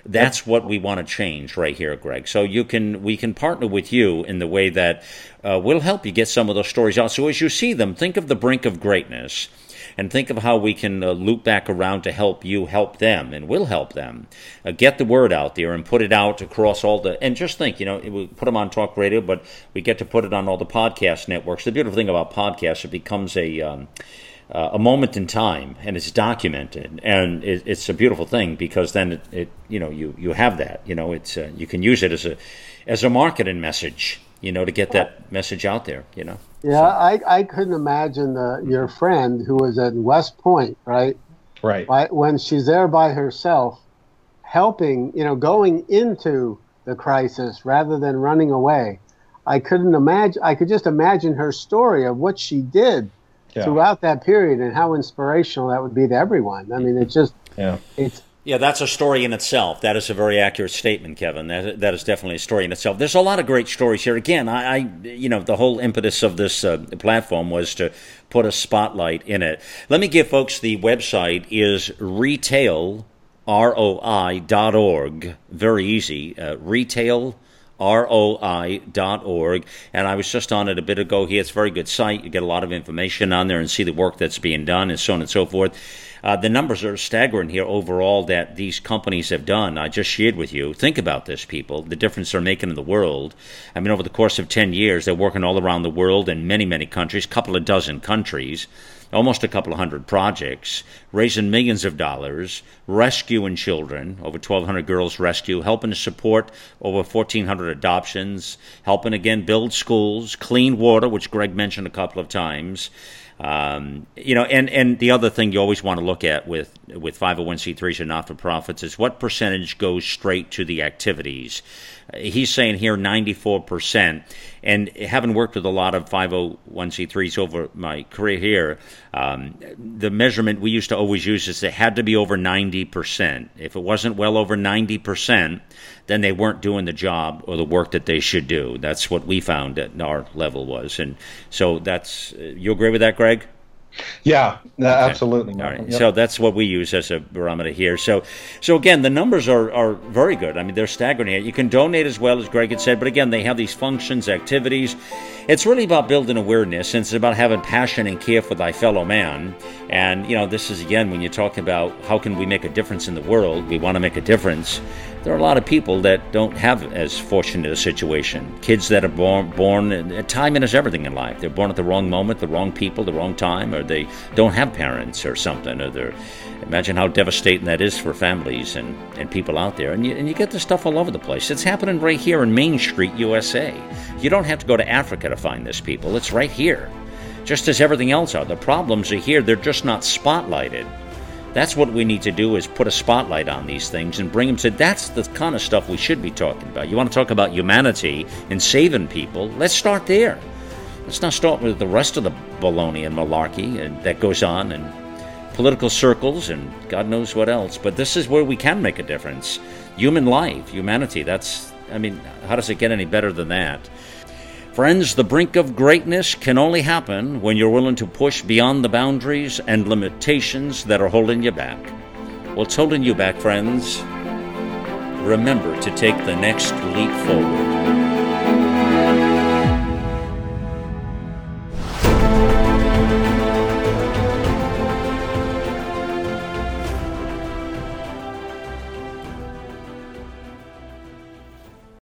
That's what we want to change right here, Greg. So you can we can partner with you in the way that uh, we'll help you get some of those stories out. So as you see them, think of the brink of greatness and think of how we can uh, loop back around to help you help them, and we'll help them. Uh, get the word out there and put it out across all the. And just think, you know, we put them on talk radio, but we get to put it on all the podcast networks. The beautiful thing about podcasts, it becomes a. Um, uh, a moment in time and it's documented and it, it's a beautiful thing because then it, it, you know you you have that you know it's uh, you can use it as a as a marketing message you know to get that message out there you know yeah, so. I, I couldn't imagine the, your friend who was at West Point, right? Right. By, when she's there by herself, helping, you know, going into the crisis rather than running away. I couldn't imagine. I could just imagine her story of what she did Yeah. throughout that period and how inspirational that would be to everyone. I mean, it's just Yeah. it's Yeah, that's a story in itself. That is a very accurate statement, Kevin. That that is definitely a story in itself. There's a lot of great stories here. Again, I, I you know, the whole impetus of this uh, platform was to put a spotlight in it. Let me give folks the website is retail roi. Very easy. Uh, retail roi.org. And I was just on it a bit ago here. It's a very good site. You get a lot of information on there and see the work that's being done and so on and so forth. Uh, the numbers are staggering here overall that these companies have done. I just shared with you. Think about this, people, the difference they're making in the world. I mean, over the course of 10 years, they're working all around the world in many, many countries, a couple of dozen countries almost a couple of hundred projects, raising millions of dollars, rescuing children, over 1,200 girls rescue, helping to support over 1,400 adoptions, helping again build schools, clean water, which Greg mentioned a couple of times. Um, you know, and, and the other thing you always want to look at with with 501c3s and not for profits is what percentage goes straight to the activities. He's saying here 94%. And having worked with a lot of 501c3s over my career here, um, the measurement we used to always use is it had to be over 90%. If it wasn't well over 90%, then they weren't doing the job or the work that they should do. That's what we found at our level was. And so that's, uh, you agree with that, Greg? Yeah, uh, no, absolutely. All right. Yep. So that's what we use as a barometer here. So, so again, the numbers are, are very good. I mean, they're staggering here. You can donate as well as Greg had said, but again, they have these functions, activities. It's really about building awareness, and it's about having passion and care for thy fellow man. And you know, this is again when you talk about how can we make a difference in the world. We want to make a difference. There are a lot of people that don't have as fortunate a situation. Kids that are born, born, timing is everything in life. They're born at the wrong moment, the wrong people, the wrong time, or they don't have parents or something. Or they're, imagine how devastating that is for families and, and people out there. And you, and you get this stuff all over the place. It's happening right here in Main Street, USA. You don't have to go to Africa to find this, people. It's right here. Just as everything else are. The problems are here, they're just not spotlighted. That's what we need to do is put a spotlight on these things and bring them to that's the kind of stuff we should be talking about. You want to talk about humanity and saving people? Let's start there. Let's not start with the rest of the baloney and malarkey and that goes on in political circles and God knows what else. But this is where we can make a difference. Human life, humanity, that's I mean, how does it get any better than that? Friends, the brink of greatness can only happen when you're willing to push beyond the boundaries and limitations that are holding you back. What's holding you back, friends? Remember to take the next leap forward.